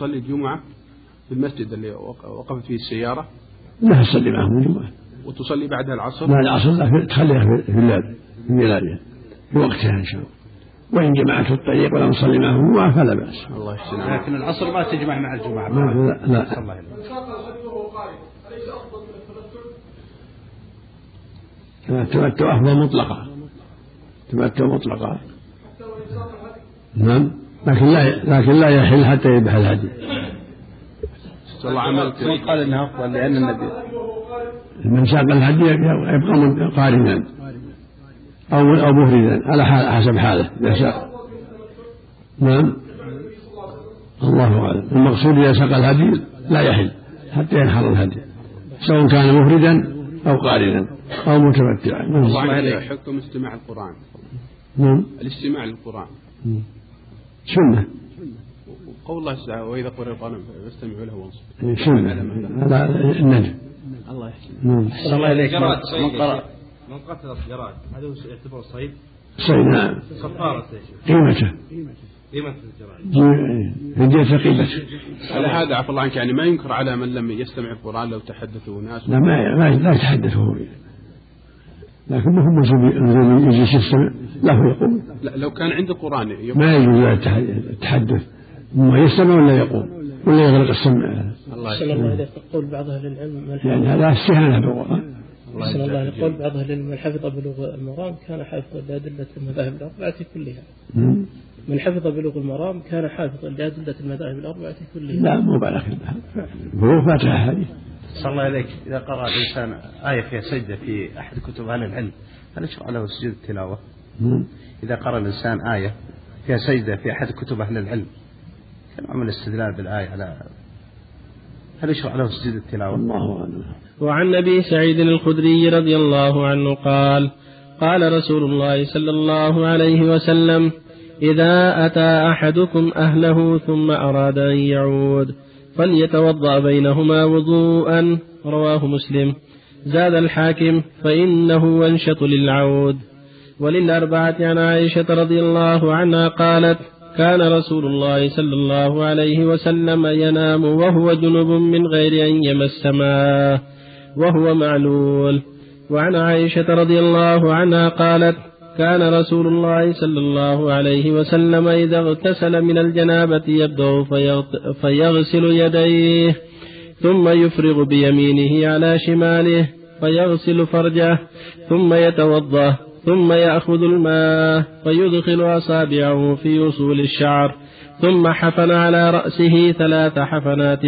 تصلي الجمعة في المسجد اللي وقفت فيه السيارة؟ لا تصلي معهم الجمعة. وتصلي بعدها العصر؟ بعد العصر لكن تخليها في الليل في بلادها في وقتها إن شاء الله. وإن جمعت في الطريق ولم تصلي معهم الجمعة فلا بأس. الله يحسن لكن العصر ما تجمع مع الجمعة. لا لا, لا. التمتع أفضل مطلقة التمتع مطلقة نعم. لكن لا لكن لا يحل حتى يذبح الهدي الله عملت من قال إنها افضل لأن النبي من ساق الهدي يبقى من قارنا أو أو مفردا على حال حسب حاله. إذا ساق نعم. الله أعلم. المقصود إذا ساق الهدي لا يحل حتى ينحر الهدي. سواء كان مفردا أو قارنا أو متمتعا. نعم. الله عليك حكم استماع القرآن. نعم. الاستماع للقرآن. سنة. وقول الله تعالى وإذا قرئ القرآن فاستمعوا له وانصتوا. إيه، سنة. هذا الندم الله يحسن. نعم. صلى الله جراد من قرأ. من قتل الجراد هذا هو يعتبر صيد. صيد نعم. كفارة؟ قيمته. قيمة الجراد. هدية قيمته. على هذا عفى الله عنك يعني ما ينكر على من لم يستمع القرآن لو تحدثوا ناس. لا ما ما لا يتحدث هو لكن ما هو لزوم يجلس يستمع. له يقول. لا لو كان عنده قرآن يقول. ما يجوز التحدث ما يستمع ولا يقول؟ ولا يغلق السمع؟ الله الله إليك. قول بعض أهل العلم. من يعني هذا استهانة بالقرآن أحسن الله إليك. قول بعض أهل العلم. من حفظ بلوغ المرام كان حافظا لأدلة المذاهب الأربعة كلها. مم. من حفظ بلوغ المرام كان حافظا لأدلة المذاهب الأربعة كلها. لا مو بالغ بلوغ فاتحة حديث صلى الله عليك إذا قرأ الإنسان آية فيها سجدة في أحد كتب أهل العلم هل يشرع له سجود التلاوة؟ إذا قرأ الإنسان آية فيها سجدة في أحد كتب أهل العلم. كنوع من الاستدلال بالآية على هل يشرع له سجود التلاوة؟ الله أعلم. وعن أبي سعيد الخدري رضي الله عنه قال قال رسول الله صلى الله عليه وسلم إذا أتى أحدكم أهله ثم أراد أن يعود فليتوضأ بينهما وضوءا. رواه مسلم. زاد الحاكم فإنه أنشط للعود. وللأربعة عن عائشة رضي الله عنها قالت كان رسول الله صلى الله عليه وسلم ينام وهو جنب من غير أن يمس ماء وهو معلول. وعن عائشة رضي الله عنها قالت كان رسول الله صلى الله عليه وسلم إذا اغتسل من الجنابة يبدأ فيغسل يديه ثم يفرغ بيمينه على شماله فيغسل فرجه ثم يتوضأ. ثم يأخذ الماء فيدخل أصابعه في أصول الشعر ثم حفن على رأسه ثلاث حفنات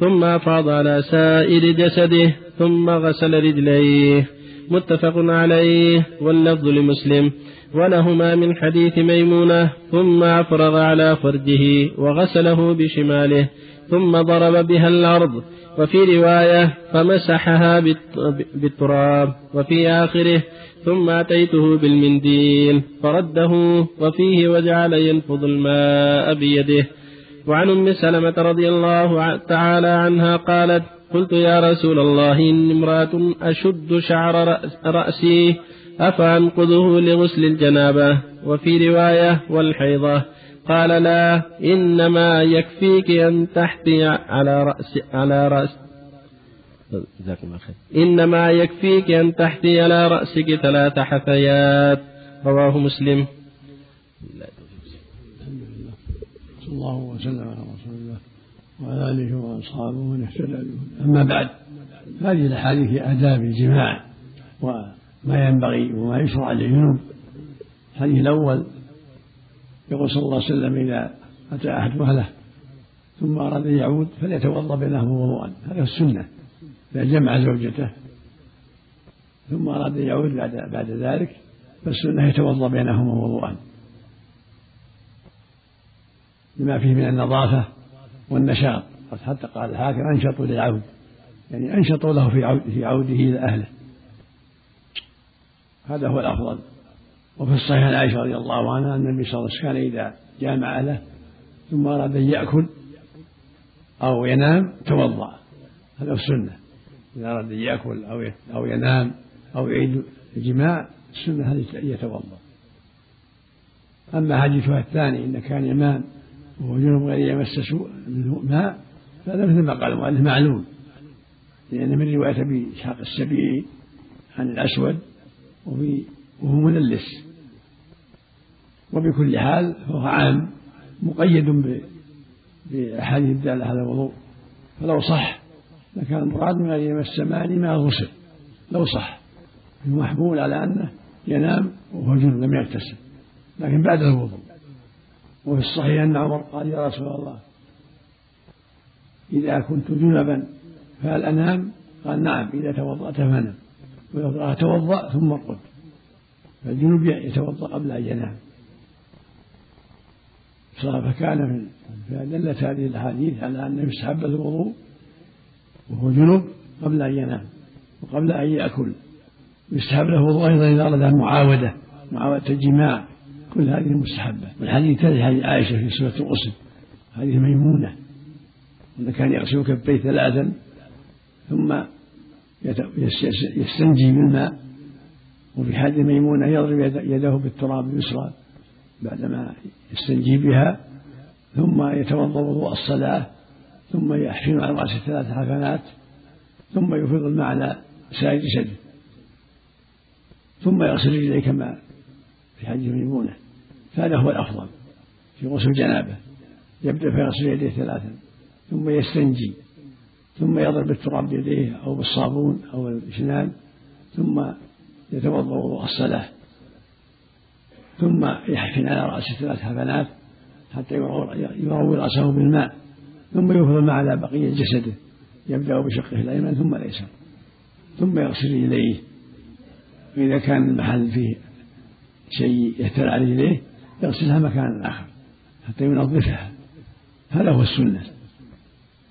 ثم أفاض على سائر جسده ثم غسل رجليه. متفق عليه واللفظ لمسلم. ولهما من حديث ميمونة ثم أفرغ على فرجه وغسله بشماله ثم ضرب بها الأرض. وفي رواية فمسحها بالت- بالتراب. وفي آخره ثم أتيته بالمنديل. فرده وفيه وجعل ينفض الماء بيده. وعن أم سلمة رضي الله تعالى عنها قالت قلت يا رسول الله إني امرأة أشد شعر رأس رأسي أفأنقذه لغسل الجنابة؟ وفي رواية والحيضة. قال لا إنما يكفيك أن تحتي على راس على راس جزاك الله خير. إنما يكفيك أن تحتي على رأسك ثلاث حثيات. رواه مسلم. صلى الله وسلم على رسول الله. وعلى اله واصحابه ومن اهتدى أما بعد هذه الأحاديث في آداب الجماع وما ينبغي وما يشرع للجنوب. الحديث الأول يقول صلى الله عليه وسلم إذا أتى أحد اهله ثم أراد أن يعود فليتوضأ بينهم وضوءا هذا السنة. إذا جمع زوجته ثم أراد أن يعود بعد بعد ذلك فالسنة يتوضأ بينهما وضوءا لما فيه من النظافة والنشاط. حتى قال الحاكم أنشطوا للعود يعني أنشطوا له في عود في عوده إلى أهله. هذا هو الأفضل. وفي الصحيح عن عائشة رضي الله عنها أن النبي صلى الله عليه وسلم كان إذا جامع أهله ثم أراد أن يأكل أو ينام توضأ. هذا السنة. إذا أراد أن يأكل أو أو ينام أو يعيد الجماع السنة هذه يتوضأ. أما حديثها الثاني إن كان ينام وهو جنوب غير يمس سوء منه ماء فهذا مثل ما قال المؤلف معلوم. لأن من رواية أبي إسحاق السبيعي عن الأسود وفي وهو مدلس وبكل حال فهو عام مقيد بأحاديث الدالة على الوضوء. فلو صح لكان المراد من أن يمس ماني ما غسل. لو صح. المحمول على أنه ينام وهو جنب لم يغتسل. لكن بعد الوضوء. وفي الصحيح أن عمر قال يا رسول الله إذا كنت جنبا فهل أنام؟ قال نعم إذا توضأت فنم. ولو توضأ ثم ارقد فالجنوب يتوضأ قبل أن ينام. فكان دلت هذه الأحاديث على أنه يستحب الوضوء وهو جنوب قبل أن ينام وقبل أن يأكل. يستحب له الوضوء أيضا إذا أراد المعاودة معاودة الجماع. كل هذه مستحبة والحديث تلي حديث عائشة في سورة الغسل. هذه ميمونة. أنه كان يغسل كفيه ثلاثا ثم يستنجي بالماء وفي حديث ميمونة يضرب يده بالتراب اليسرى بعدما يستنجي بها ثم يتوضأ وضوء الصلاة ثم يحفن على رأسه ثلاث حفنات ثم يفيض الماء على سائر جسده ثم يغسل رجليه كما في حديث ميمونه هذا هو الأفضل. في غسل الجنابة. يبدأ فيغسل يديه ثلاثا. ثم يستنجي. ثم يضرب بالتراب بيديه أو بالصابون أو الاسنان ثم يتوضأ وضوء الصلاه ثم يحفن على رأسه ثلاث حفنات حتى يروي رأسه بالماء. ثم يفض الماء على بقية جسده. يبدأ بشقه الأيمن ثم الأيسر. ثم يغسل رجليه وإذا كان المحل فيه شيء يهتل على رجليه يغسلها مكانا آخر حتى ينظفها هذا هو السنة.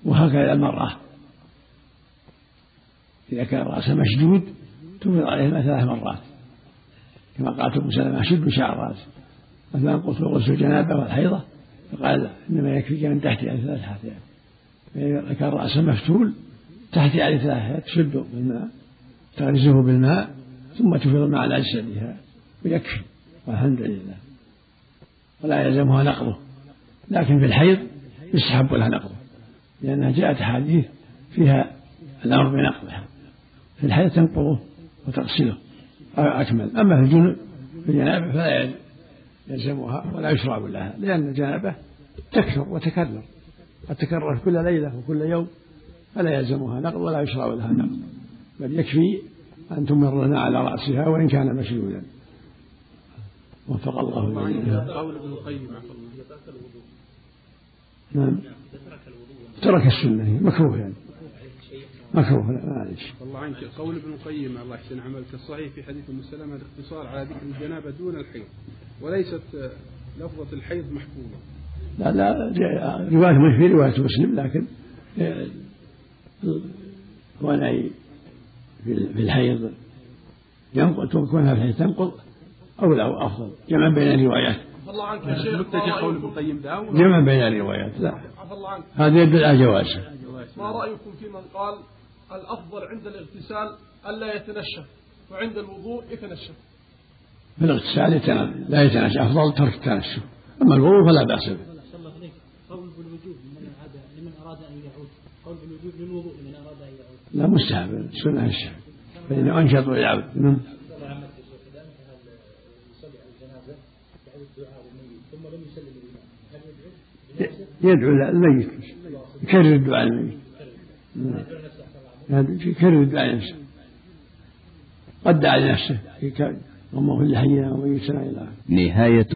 وهكذا المرأة. إذا كان رأسها مشدود تفرض عليه ثلاث مرات. كما قالت أم سلمة شد شعر راسه مثلا قلت غسل الجنابة والحيضة. فقال إنما يكفيك من تحت على ثلاث حافيات فإذا كان رأسه مفتول تحت على ثلاث حافيات تشده بالماء تغرزه بالماء ثم تفيض الماء على اجسادها ويكفي. والحمد لله. ولا يلزمها نقضه. لكن في الحيض يستحب لها نقضه. لأنها جاءت أحاديث فيها الأمر بنقضها. في الحيض تنقضه وتغسله. أكمل. أما في الجنوب في الجنابة فلا يلزمها ولا يشرع لها. لأن الجنابة تكثر وتكرر. قد تكرر كل ليلة وكل يوم فلا يلزمها نقض ولا يشرع لها نقض. بل يكفي أن تمر الماء على رأسها وإن كان مشلولا وفق الله جميعا قول ابن القيم نعم. ترك السنة مكروه يعني. مكروه معلش الله عنك. قول ابن القيم الله يحسن عملك الصحيح في حديث أم سلمة الاقتصار على ذكر الجنابة دون الحيض وليست لفظة الحيض محفوظة. لا لا رواية مش في رواية مسلم لكن وأنا في الحيض ينقض تكون في الحيض تنقض أولى وأفضل جمع بين الروايات. الله عنك يا شيخ. متجه قول ابن القيم جمع بين الروايات لا. هذا يدل على جوازه ما رأيكم في من قال الأفضل عند الاغتسال ألا يتنشف وعند الوضوء يتنشف؟ في الاغتسال لا يتنشف. أفضل ترك التنشف. أما الوضوء فلا بأس به. قول بالوجوب لمن أراد لمن أراد أن يعود. قول بالوجوب للوضوء لمن أراد أن يعود. لا مستحب. سنة الشهر فإنه أنشط ويعود نعم يدعو؟ الميت. يكرر الدعاء الميت؟ يكرر الدعاء لنفسه قد دعا لنفسه اللهم اغفر لحينا وميتنا إلى نهاية